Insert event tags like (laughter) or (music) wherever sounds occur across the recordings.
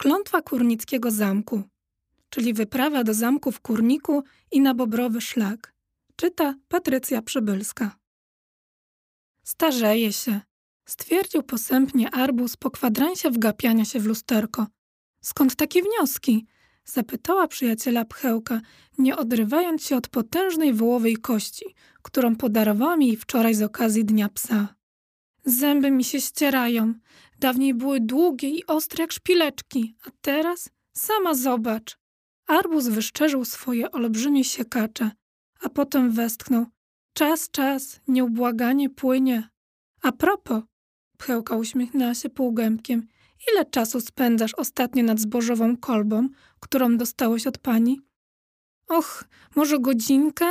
Klątwa Kurnickiego Zamku, czyli wyprawa do zamku w Kurniku i na Bobrowy Szlak. Czyta Patrycja Przybylska. Starzeje się, stwierdził posępnie Arbus po kwadransie wgapiania się w lusterko. Skąd takie wnioski? Zapytała przyjaciela Pchełka, nie odrywając się od potężnej wołowej kości, którą podarowała mi wczoraj z okazji Dnia Psa. Zęby mi się ścierają. Dawniej były długie i ostre jak szpileczki, a teraz sama zobacz. Arbuz wyszczerzył swoje olbrzymie siekacze, a potem westchnął. Czas, czas, nieubłaganie płynie. A propos, Pchełka uśmiechnęła się półgębkiem. Ile czasu spędzasz ostatnio nad zbożową kolbą, którą dostałeś od pani? Och, może godzinkę?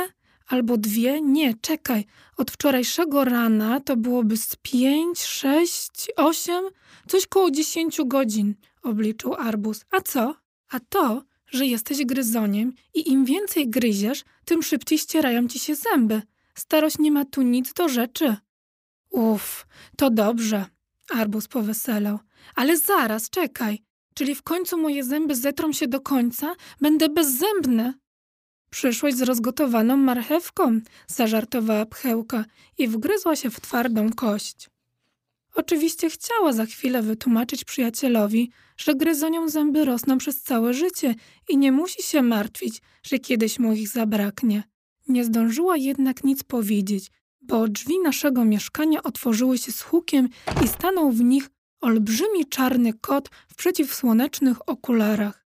Albo dwie? Nie, czekaj. Od wczorajszego rana to byłoby z pięć, sześć, osiem, coś koło dziesięciu godzin, obliczył Arbus. A co? A to, że jesteś gryzoniem i im więcej gryziesz, tym szybciej ścierają ci się zęby. Starość nie ma tu nic do rzeczy. Uff, to dobrze. Arbus poweselał. Ale zaraz, czekaj. Czyli w końcu moje zęby zetrą się do końca? Będę bezzębny. Przyszłość z rozgotowaną marchewką, zażartowała pchełka i wgryzła się w twardą kość. Oczywiście chciała za chwilę wytłumaczyć przyjacielowi, że gryzoniom zęby rosną przez całe życie i nie musi się martwić, że kiedyś mu ich zabraknie. Nie zdążyła jednak nic powiedzieć, bo drzwi naszego mieszkania otworzyły się z hukiem i stanął w nich olbrzymi czarny kot w przeciwsłonecznych okularach.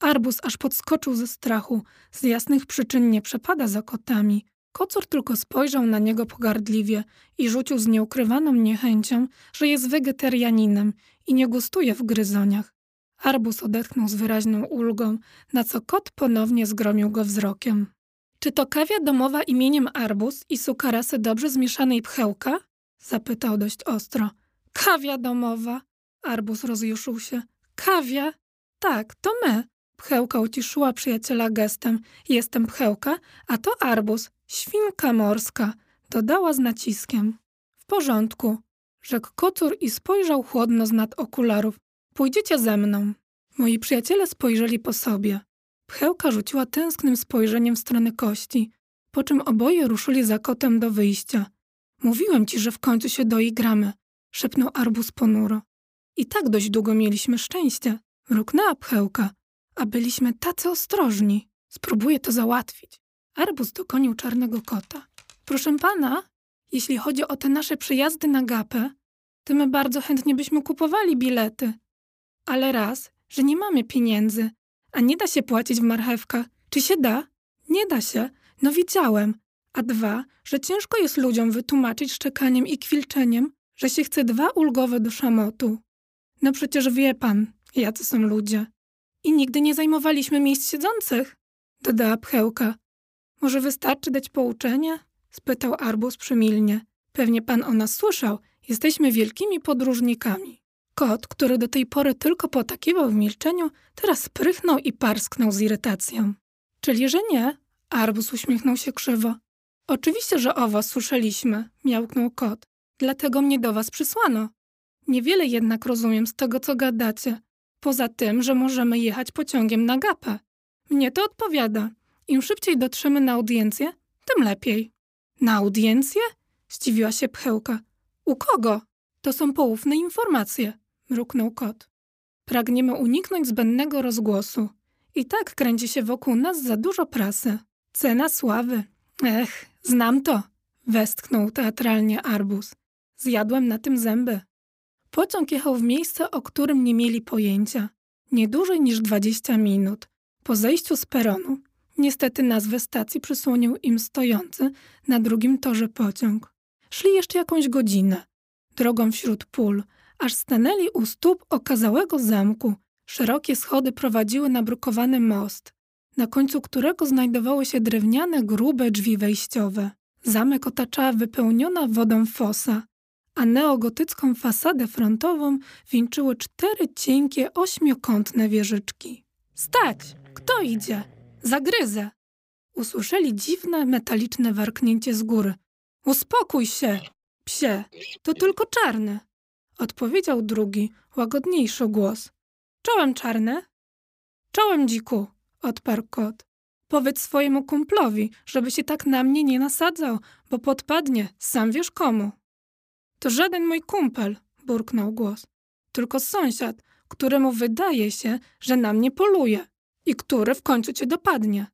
Arbus aż podskoczył ze strachu. Z jasnych przyczyn nie przepada za kotami. Kocur tylko spojrzał na niego pogardliwie i rzucił z nieukrywaną niechęcią, że jest wegetarianinem i nie gustuje w gryzoniach. Arbus odetchnął z wyraźną ulgą, na co kot ponownie zgromił go wzrokiem. Czy to kawia domowa imieniem Arbus i sukarasy dobrze zmieszanej pchełka? Zapytał dość ostro. Kawia domowa. Arbus rozjuszył się. Kawia? Tak, to my. Pchełka uciszyła przyjaciela gestem. Jestem Pchełka, a to Arbus, świnka morska. Dodała z naciskiem. W porządku, rzekł kocur i spojrzał chłodno z nad okularów. Pójdziecie ze mną. Moi przyjaciele spojrzeli po sobie. Pchełka rzuciła tęsknym spojrzeniem w stronę kości, po czym oboje ruszyli za kotem do wyjścia. Mówiłem ci, że w końcu się doigramy, szepnął Arbus ponuro. I tak dość długo mieliśmy szczęście, mruknęła Pchełka. A byliśmy tacy ostrożni. Spróbuję to załatwić. Arbus dokonił czarnego kota. Proszę pana, jeśli chodzi o te nasze przyjazdy na gapę, to my bardzo chętnie byśmy kupowali bilety. Ale raz, że nie mamy pieniędzy, a nie da się płacić w marchewkach. Czy się da? Nie da się. No widziałem. A dwa, że ciężko jest ludziom wytłumaczyć szczekaniem i kwilczeniem, że się chce dwa ulgowe do szamotu. No przecież wie pan, jacy są ludzie. I nigdy nie zajmowaliśmy miejsc siedzących, dodała Pchełka. Może wystarczy dać pouczenie? spytał Arbus przymilnie. Pewnie pan o nas słyszał. Jesteśmy wielkimi podróżnikami. Kot, który do tej pory tylko potakiwał w milczeniu, teraz prychnął i parsknął z irytacją. Czyli, że nie? Arbus uśmiechnął się krzywo. Oczywiście, że o was słyszeliśmy, miałknął kot. Dlatego mnie do was przysłano. Niewiele jednak rozumiem z tego, co gadacie. Poza tym, że możemy jechać pociągiem na gapę. Mnie to odpowiada. Im szybciej dotrzemy na audiencję, tym lepiej. Na audiencję? Zdziwiła się Pchełka. U kogo? To są poufne informacje, mruknął kot. Pragniemy uniknąć zbędnego rozgłosu. I tak kręci się wokół nas za dużo prasy. Cena sławy. Ech, znam to, westchnął teatralnie Arbus. Zjadłem na tym zęby. Pociąg jechał w miejsce, o którym nie mieli pojęcia. Nie dłużej niż 20 minut. Po zejściu z peronu, niestety nazwę stacji przysłonił im stojący na drugim torze pociąg. Szli jeszcze jakąś godzinę, drogą wśród pól, aż stanęli u stóp okazałego zamku. Szerokie schody prowadziły na brukowany most, na końcu którego znajdowały się drewniane, grube drzwi wejściowe. Zamek otaczała wypełniona wodą fosa, a neogotycką fasadę frontową wieńczyły cztery cienkie, ośmiokątne wieżyczki. Stać! Kto idzie? Zagryzę! Usłyszeli dziwne, metaliczne warknięcie z góry. Uspokój się, psie, to tylko czarny. Odpowiedział drugi, łagodniejszy głos. Czołem czarne. Czołem dziku, odparł kot. Powiedz swojemu kumplowi, żeby się tak na mnie nie nasadzał, bo podpadnie, sam wiesz komu. To żaden mój kumpel, burknął głos. Tylko sąsiad, któremu wydaje się, że na mnie poluje i który w końcu cię dopadnie.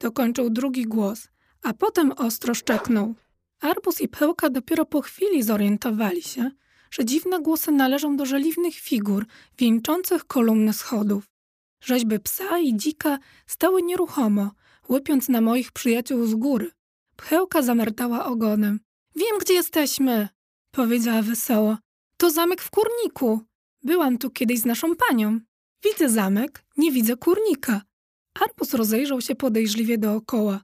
Dokończył drugi głos, a potem ostro szczeknął. Arbus i Pełka dopiero po chwili zorientowali się, że dziwne głosy należą do żeliwnych figur wieńczących kolumny schodów. Rzeźby psa i dzika stały nieruchomo, łypiąc na moich przyjaciół z góry. Pchełka zamerdała ogonem. Wiem, gdzie jesteśmy, powiedziała wesoło. To zamek w kurniku. Byłam tu kiedyś z naszą panią. Widzę zamek, nie widzę kurnika. Arbus rozejrzał się podejrzliwie dookoła.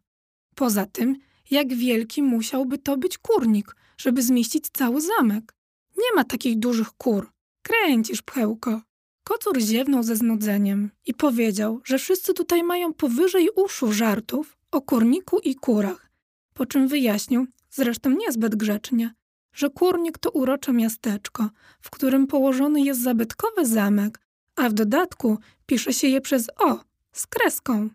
Poza tym, jak wielki musiałby to być kurnik, żeby zmieścić cały zamek. Nie ma takich dużych kur. Kręcisz, pchełko. Kocur ziewnął ze znudzeniem i powiedział, że wszyscy tutaj mają powyżej uszu żartów o kurniku i kurach, po czym wyjaśnił, zresztą niezbyt grzecznie, że kurnik to urocze miasteczko, w którym położony jest zabytkowy zamek, a w dodatku pisze się je przez O, z kreską.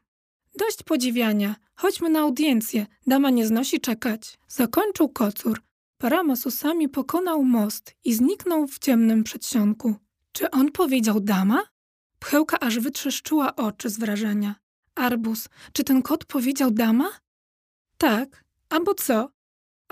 Dość podziwiania, chodźmy na audiencję, dama nie znosi czekać. Zakończył kocur. Paramasusami pokonał most i zniknął w ciemnym przedsionku. Czy on powiedział dama? Pchełka aż wytrzeszczyła oczy z wrażenia. Arbus, czy ten kot powiedział dama? Tak, albo co?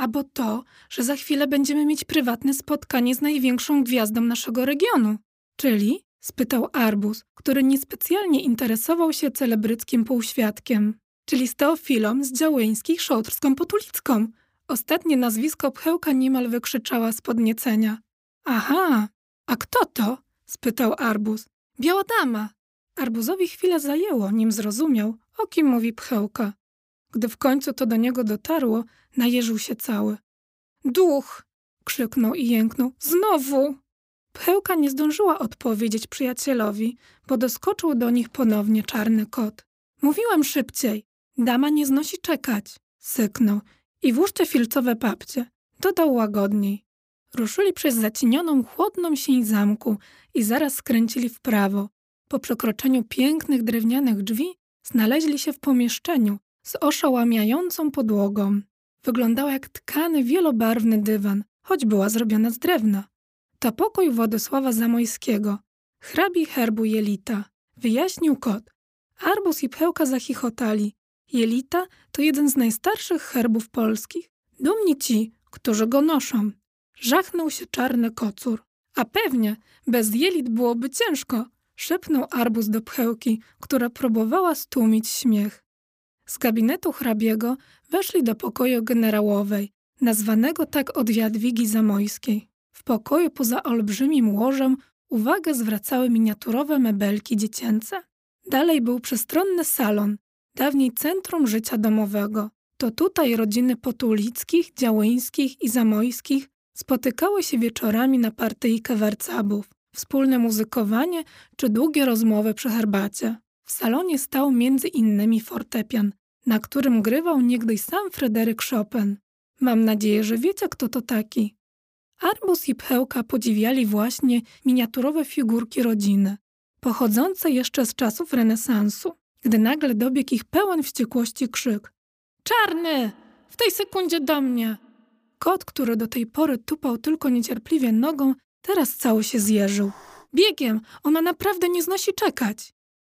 Albo to, że za chwilę będziemy mieć prywatne spotkanie z największą gwiazdą naszego regionu. Czyli? spytał Arbus, który niespecjalnie interesował się celebryckim półświadkiem. Czyli z Teofilą z Działyńskich Szołtrską Potulicką. Ostatnie nazwisko Pchełka niemal wykrzyczała z podniecenia. Aha, a kto to? spytał Arbuz. Biała dama. Arbuzowi chwilę zajęło, nim zrozumiał, o kim mówi Pchełka. Gdy w końcu to do niego dotarło, najeżył się cały. Duch! krzyknął i jęknął. Znowu! Pchełka nie zdążyła odpowiedzieć przyjacielowi, bo doskoczył do nich ponownie czarny kot. Mówiłem szybciej. Dama nie znosi czekać. Syknął. I włóżcie filcowe papcie. Dodał łagodniej. Ruszyli przez zacienioną, chłodną sień zamku i zaraz skręcili w prawo. Po przekroczeniu pięknych drewnianych drzwi znaleźli się w pomieszczeniu z oszałamiającą podłogą. Wyglądała jak tkany, wielobarwny dywan, choć była zrobiona z drewna. To pokój Władysława Zamojskiego, hrabi herbu Jelita, wyjaśnił kot. Arbus i Pełka zachichotali. Jelita to jeden z najstarszych herbów polskich. Dumni ci, którzy go noszą. Żachnął się czarny kocur. A pewnie, bez jelit byłoby ciężko, szepnął arbuz do pchełki, która próbowała stłumić śmiech. Z gabinetu hrabiego weszli do pokoju generałowej, nazwanego tak od Jadwigi Zamojskiej. W pokoju poza olbrzymim łożem uwagę zwracały miniaturowe mebelki dziecięce. Dalej był przestronny salon, dawniej centrum życia domowego. To tutaj rodziny Potulickich, Działyńskich i Zamojskich spotykały się wieczorami na partyjkę warcabów, wspólne muzykowanie czy długie rozmowy przy herbacie. W salonie stał między innymi fortepian, na którym grywał niegdyś sam Fryderyk Chopin. Mam nadzieję, że wiecie, kto to taki. Arbus i Pchełka podziwiali właśnie miniaturowe figurki rodziny, pochodzące jeszcze z czasów renesansu, gdy nagle dobiegł ich pełen wściekłości krzyk. Czarny! W tej sekundzie do mnie! Kot, który do tej pory tupał tylko niecierpliwie nogą, teraz cały się zjeżył. Biegiem! Ona naprawdę nie znosi czekać!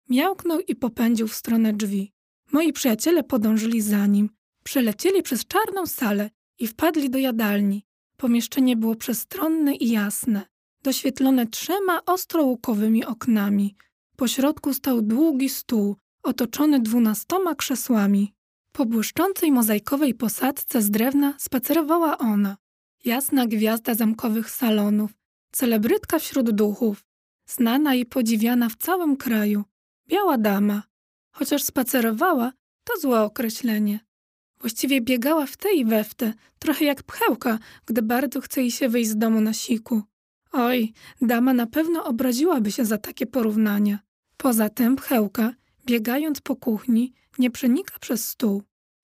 Miałknął i popędził w stronę drzwi. Moi przyjaciele podążyli za nim. Przelecieli przez czarną salę i wpadli do jadalni. Pomieszczenie było przestronne i jasne, doświetlone trzema ostrołukowymi oknami. Po środku stał długi stół, otoczony dwunastoma krzesłami. Po błyszczącej mozaikowej posadzce z drewna spacerowała ona, jasna gwiazda zamkowych salonów, celebrytka wśród duchów, znana i podziwiana w całym kraju, biała dama. Chociaż spacerowała, to złe określenie. Właściwie biegała w te i we w te, trochę jak pchełka, gdy bardzo chce jej się wyjść z domu na siku. Oj, dama na pewno obraziłaby się za takie porównania. Poza tym pchełka, biegając po kuchni, nie przenika przez stół.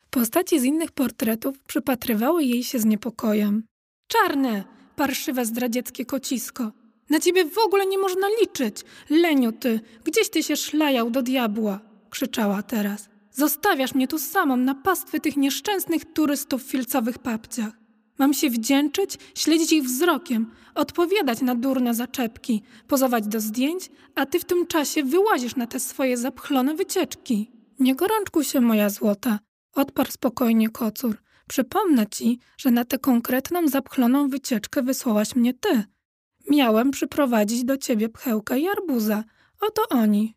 Postaci z innych portretów przypatrywały jej się z niepokojem. Czarne, parszywe zdradzieckie kocisko. Na ciebie w ogóle nie można liczyć. Leniu ty, gdzieś ty się szlajał do diabła, krzyczała teraz. Zostawiasz mnie tu samą na pastwy tych nieszczęsnych turystów w filcowych papciach. Mam się wdzięczyć, śledzić ich wzrokiem, odpowiadać na durne zaczepki, pozować do zdjęć, a ty w tym czasie wyłazisz na te swoje zapchlone wycieczki. Nie gorączkuj się, moja złota, odparł spokojnie kocur. Przypomnę ci, że na tę konkretną zapchloną wycieczkę wysłałaś mnie ty. Miałem przyprowadzić do ciebie pchełka i arbuza. Oto oni.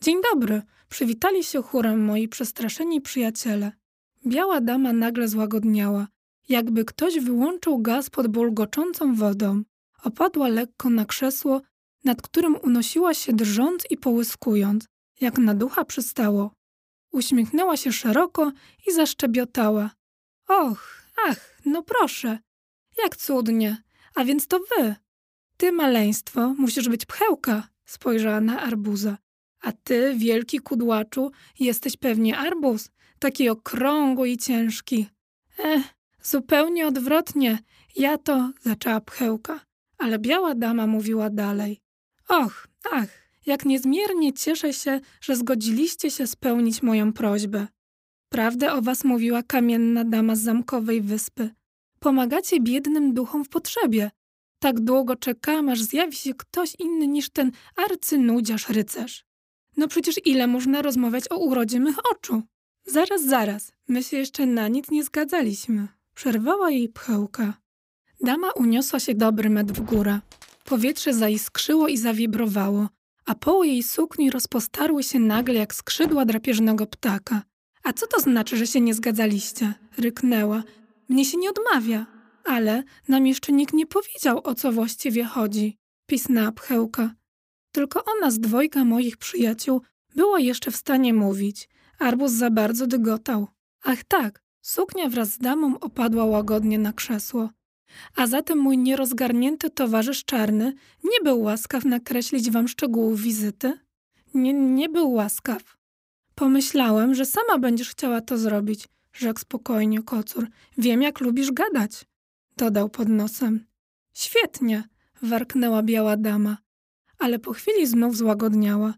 Dzień dobry, przywitali się chórem moi przestraszeni przyjaciele. Biała dama nagle złagodniała, jakby ktoś wyłączył gaz pod bulgoczącą wodą. Opadła lekko na krzesło, nad którym unosiła się drżąc i połyskując, jak na ducha przystało. Uśmiechnęła się szeroko i zaszczebiotała. Och, ach, no proszę. Jak cudnie. A więc to wy. Ty, maleństwo, musisz być pchełka, spojrzała na arbuza. A ty, wielki kudłaczu, jesteś pewnie arbuz, taki okrągły i ciężki. Eh, zupełnie odwrotnie. Ja to, zaczęła pchełka. Ale biała dama mówiła dalej. Och, ach, jak niezmiernie cieszę się, że zgodziliście się spełnić moją prośbę. Prawdę o was mówiła kamienna dama z zamkowej wyspy. Pomagacie biednym duchom w potrzebie. Tak długo czekam, aż zjawi się ktoś inny niż ten arcynudziarz rycerz. No przecież ile można rozmawiać o urodzie mych oczu? Zaraz, zaraz, my się jeszcze na nic nie zgadzaliśmy. Przerwała jej pchełka. Dama uniosła się dobry metr w górę. Powietrze zaiskrzyło i zawibrowało, a poły jej sukni rozpostarły się nagle jak skrzydła drapieżnego ptaka. A co to znaczy, że się nie zgadzaliście? Ryknęła. Mnie się nie odmawia. Ale nam jeszcze nikt nie powiedział, o co właściwie chodzi. Pisnęła pchełka. Tylko ona z dwojga moich przyjaciół była jeszcze w stanie mówić. Arbus za bardzo dygotał. Ach tak, suknia wraz z damą opadła łagodnie na krzesło. A zatem mój nierozgarnięty towarzysz czarny nie był łaskaw nakreślić wam szczegółów wizyty? Nie, nie był łaskaw. Pomyślałem, że sama będziesz chciała to zrobić, rzekł spokojnie kocur. Wiem, jak lubisz gadać, dodał pod nosem. Świetnie, warknęła biała dama, ale po chwili znów złagodniała.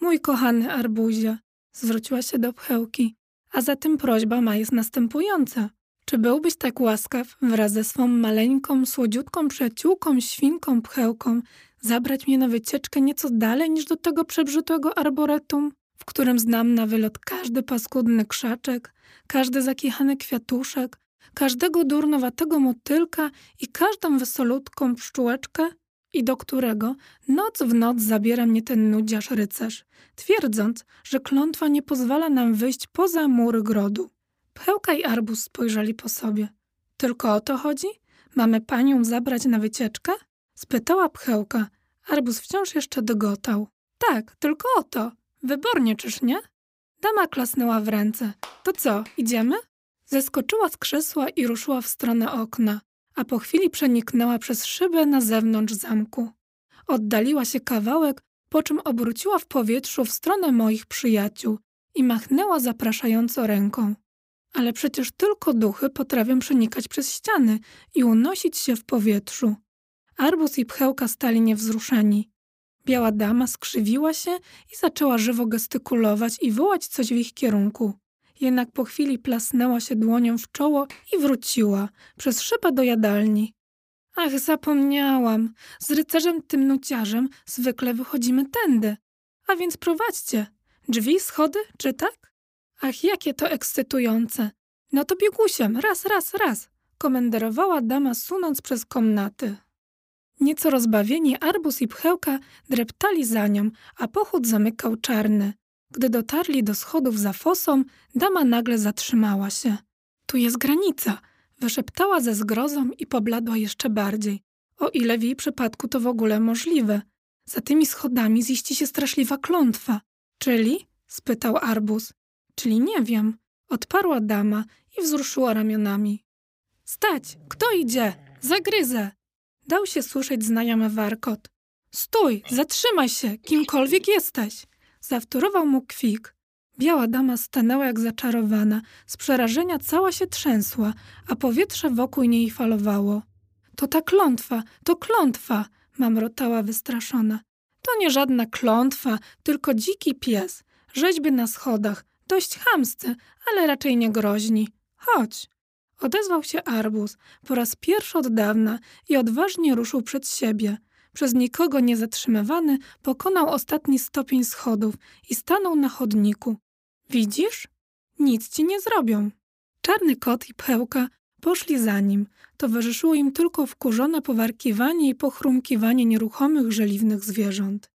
Mój kochany arbuzie, zwróciła się do pchełki, a zatem prośba ma jest następująca. Czy byłbyś tak łaskaw wraz ze swą maleńką, słodziutką przyjaciółką, świnką, pchełką, zabrać mnie na wycieczkę nieco dalej niż do tego przebrzydłego arboretum? w którym znam na wylot każdy paskudny krzaczek, każdy zakichany kwiatuszek, każdego durnowatego motylka i każdą wesolutką pszczółeczkę i do którego noc w noc zabiera mnie ten nudziarz rycerz, twierdząc, że klątwa nie pozwala nam wyjść poza mury grodu. Pchełka i arbus spojrzeli po sobie. Tylko o to chodzi? Mamy panią zabrać na wycieczkę? Spytała pchełka. Arbus wciąż jeszcze dogotał. Tak, tylko o to. Wybornie, czyż nie? Dama klasnęła w ręce. To co, idziemy? Zeskoczyła z krzesła i ruszyła w stronę okna, a po chwili przeniknęła przez szybę na zewnątrz zamku. Oddaliła się kawałek, po czym obróciła w powietrzu w stronę moich przyjaciół i machnęła zapraszająco ręką. Ale przecież tylko duchy potrafią przenikać przez ściany i unosić się w powietrzu. Arbus i pchełka stali niewzruszeni. Biała dama skrzywiła się i zaczęła żywo gestykulować i wołać coś w ich kierunku. Jednak po chwili plasnęła się dłonią w czoło i wróciła przez szybę do jadalni. Ach, zapomniałam. Z rycerzem tym nuciarzem zwykle wychodzimy tędy. A więc prowadźcie. Drzwi, schody, czy tak? Ach, jakie to ekscytujące. No to biegusiem, raz, raz, raz. Komenderowała dama sunąc przez komnaty. Nieco rozbawieni Arbus i Pchełka dreptali za nią, a pochód zamykał czarny. Gdy dotarli do schodów za fosą, dama nagle zatrzymała się. Tu jest granica, wyszeptała ze zgrozą i pobladła jeszcze bardziej. O ile w jej przypadku to w ogóle możliwe. Za tymi schodami ziści się straszliwa klątwa. Czyli? spytał Arbus. Czyli nie wiem, odparła dama i wzruszyła ramionami. Stać! Kto idzie? Zagryzę! Dał się słyszeć znajomy warkot. Stój, zatrzymaj się, kimkolwiek jesteś! Zawtórował mu kwik. Biała dama stanęła jak zaczarowana, z przerażenia cała się trzęsła, a powietrze wokół niej falowało. To ta klątwa, to klątwa! mamrotała wystraszona. To nie żadna klątwa, tylko dziki pies. Rzeźby na schodach, dość chamscy, ale raczej nie groźni. Chodź. Odezwał się arbuz po raz pierwszy od dawna i odważnie ruszył przed siebie. Przez nikogo nie zatrzymywany pokonał ostatni stopień schodów i stanął na chodniku. Widzisz? Nic ci nie zrobią. Czarny kot i pchełka poszli za nim. Towarzyszyło im tylko wkurzone powarkiwanie i pochrumkiwanie nieruchomych, żeliwnych zwierząt.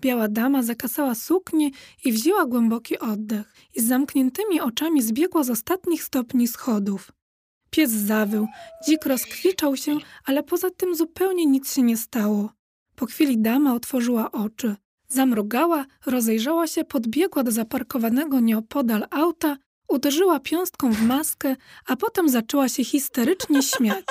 Biała dama zakasała suknię i wzięła głęboki oddech i z zamkniętymi oczami zbiegła z ostatnich stopni schodów. Pies zawył, dzik rozkwiczał się, ale poza tym zupełnie nic się nie stało. Po chwili dama otworzyła oczy. Zamrugała, rozejrzała się, podbiegła do zaparkowanego nieopodal auta, uderzyła piąstką w maskę, a potem zaczęła się histerycznie (laughs) śmiać.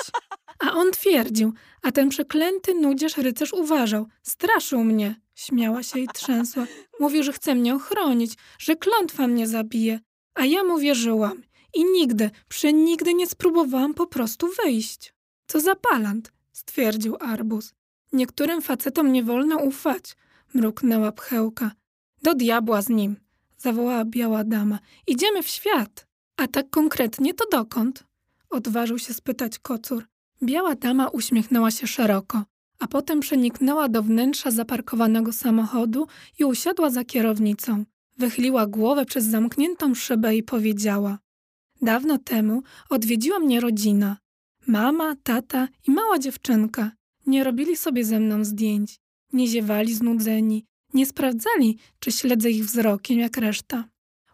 A on twierdził, a ten przeklęty nudzież rycerz uważał. Straszył mnie. Śmiała się i trzęsła. Mówił, że chce mnie ochronić, że klątwa mnie zabije. A ja mu wierzyłam. I nigdy, przenigdy nie spróbowałam po prostu wyjść. Co za palant, stwierdził Arbus. Niektórym facetom nie wolno ufać, mruknęła pchełka. Do diabła z nim, zawołała biała dama. Idziemy w świat. A tak konkretnie to dokąd? Odważył się spytać kocur. Biała dama uśmiechnęła się szeroko, a potem przeniknęła do wnętrza zaparkowanego samochodu i usiadła za kierownicą. Wychyliła głowę przez zamkniętą szybę i powiedziała: Dawno temu odwiedziła mnie rodzina. Mama, tata i mała dziewczynka. Nie robili sobie ze mną zdjęć, nie ziewali znudzeni, nie sprawdzali, czy śledzę ich wzrokiem jak reszta.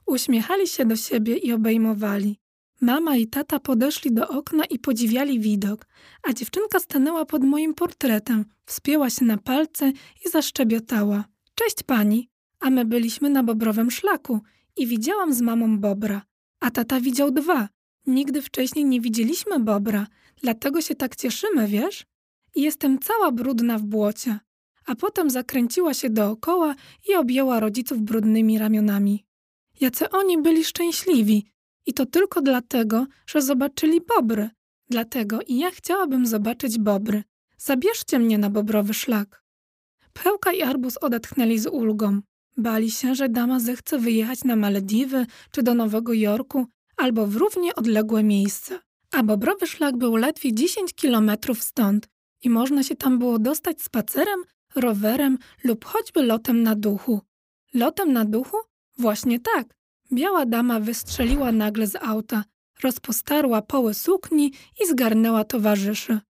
Uśmiechali się do siebie i obejmowali. Mama i tata podeszli do okna i podziwiali widok, a dziewczynka stanęła pod moim portretem, wspięła się na palce i zaszczebiotała. Cześć pani, a my byliśmy na bobrowym szlaku i widziałam z mamą bobra, a tata widział dwa. Nigdy wcześniej nie widzieliśmy bobra, dlatego się tak cieszymy, wiesz? Jestem cała brudna w błocie. A potem zakręciła się dookoła i objęła rodziców brudnymi ramionami. Jacy oni byli szczęśliwi, i to tylko dlatego, że zobaczyli bobry. Dlatego i ja chciałabym zobaczyć bobry. Zabierzcie mnie na bobrowy szlak. Pełka i Arbus odetchnęli z ulgą. Bali się, że dama zechce wyjechać na Malediwy czy do Nowego Jorku albo w równie odległe miejsce. A bobrowy szlak był ledwie 10 kilometrów stąd i można się tam było dostać spacerem, rowerem lub choćby lotem na duchu. Lotem na duchu? Właśnie tak. Biała dama wystrzeliła nagle z auta, rozpostarła poły sukni i zgarnęła towarzyszy.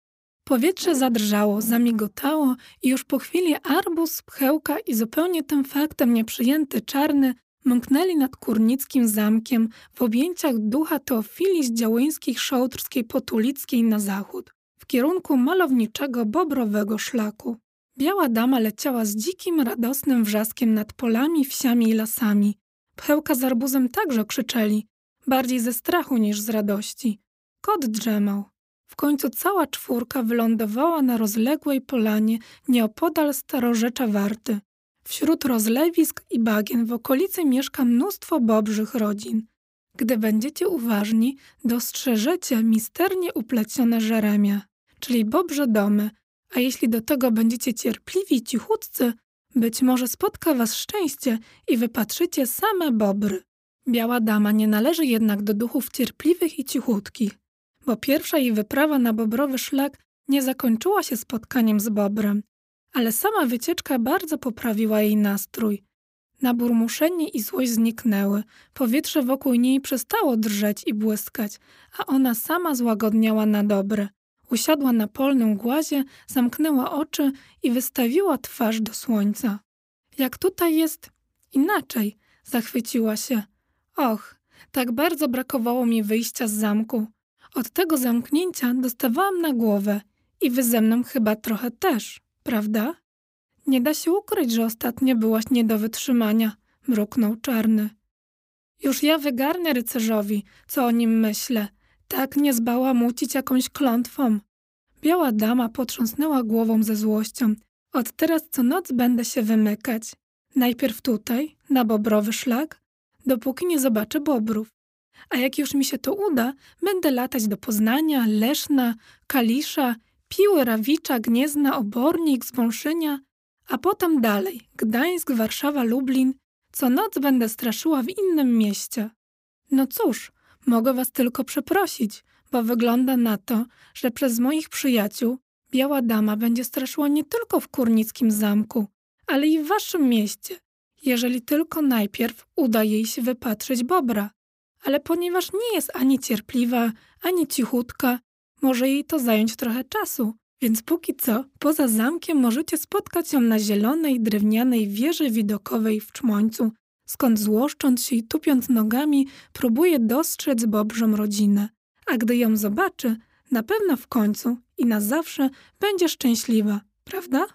Powietrze zadrżało, zamigotało i już po chwili arbus, pchełka i zupełnie tym faktem nieprzyjęty czarny mknęli nad kurnickim zamkiem w objęciach ducha Teofilii z Działyńskich Szołtrskiej Potulickiej na zachód, w kierunku malowniczego bobrowego szlaku. Biała dama leciała z dzikim, radosnym wrzaskiem nad polami, wsiami i lasami, Pchełka z arbuzem także krzyczeli, bardziej ze strachu niż z radości. Kot drzemał. W końcu cała czwórka wylądowała na rozległej polanie nieopodal starorzecza Warty. Wśród rozlewisk i bagien w okolicy mieszka mnóstwo bobrzych rodzin. Gdy będziecie uważni, dostrzeżecie misternie uplecione żeremia, czyli bobrze domy, a jeśli do tego będziecie cierpliwi i cichutcy, być może spotka was szczęście i wypatrzycie same bobry. Biała dama nie należy jednak do duchów cierpliwych i cichutkich, bo pierwsza jej wyprawa na bobrowy szlak nie zakończyła się spotkaniem z bobrem, ale sama wycieczka bardzo poprawiła jej nastrój. Naburmuszenie i złość zniknęły, powietrze wokół niej przestało drżeć i błyskać, a ona sama złagodniała na dobre. Usiadła na polnym głazie, zamknęła oczy i wystawiła twarz do słońca. Jak tutaj jest inaczej, zachwyciła się. Och, tak bardzo brakowało mi wyjścia z zamku. Od tego zamknięcia dostawałam na głowę i wy ze mną chyba trochę też, prawda? Nie da się ukryć, że ostatnio byłaś nie do wytrzymania, mruknął czarny. Już ja wygarnę rycerzowi, co o nim myślę – tak nie zbałamucić jakąś klątwą. Biała dama potrząsnęła głową ze złością. Od teraz co noc będę się wymykać. Najpierw tutaj, na bobrowy szlak, dopóki nie zobaczę bobrów. A jak już mi się to uda, będę latać do Poznania, Leszna, Kalisza, Piły, Rawicza, Gniezna, Obornik, Zwąszynia, a potem dalej, Gdańsk, Warszawa, Lublin. Co noc będę straszyła w innym mieście. No cóż, mogę was tylko przeprosić, bo wygląda na to, że przez moich przyjaciół biała dama będzie straszyła nie tylko w kurnickim zamku, ale i w waszym mieście, jeżeli tylko najpierw uda jej się wypatrzeć bobra. Ale ponieważ nie jest ani cierpliwa, ani cichutka, może jej to zająć trochę czasu, więc póki co, poza zamkiem możecie spotkać ją na zielonej, drewnianej wieży widokowej w Czmońcu, skąd złoszcząc się i tupiąc nogami, próbuje dostrzec bobrzą rodzinę. A gdy ją zobaczy, na pewno w końcu i na zawsze będzie szczęśliwa, prawda?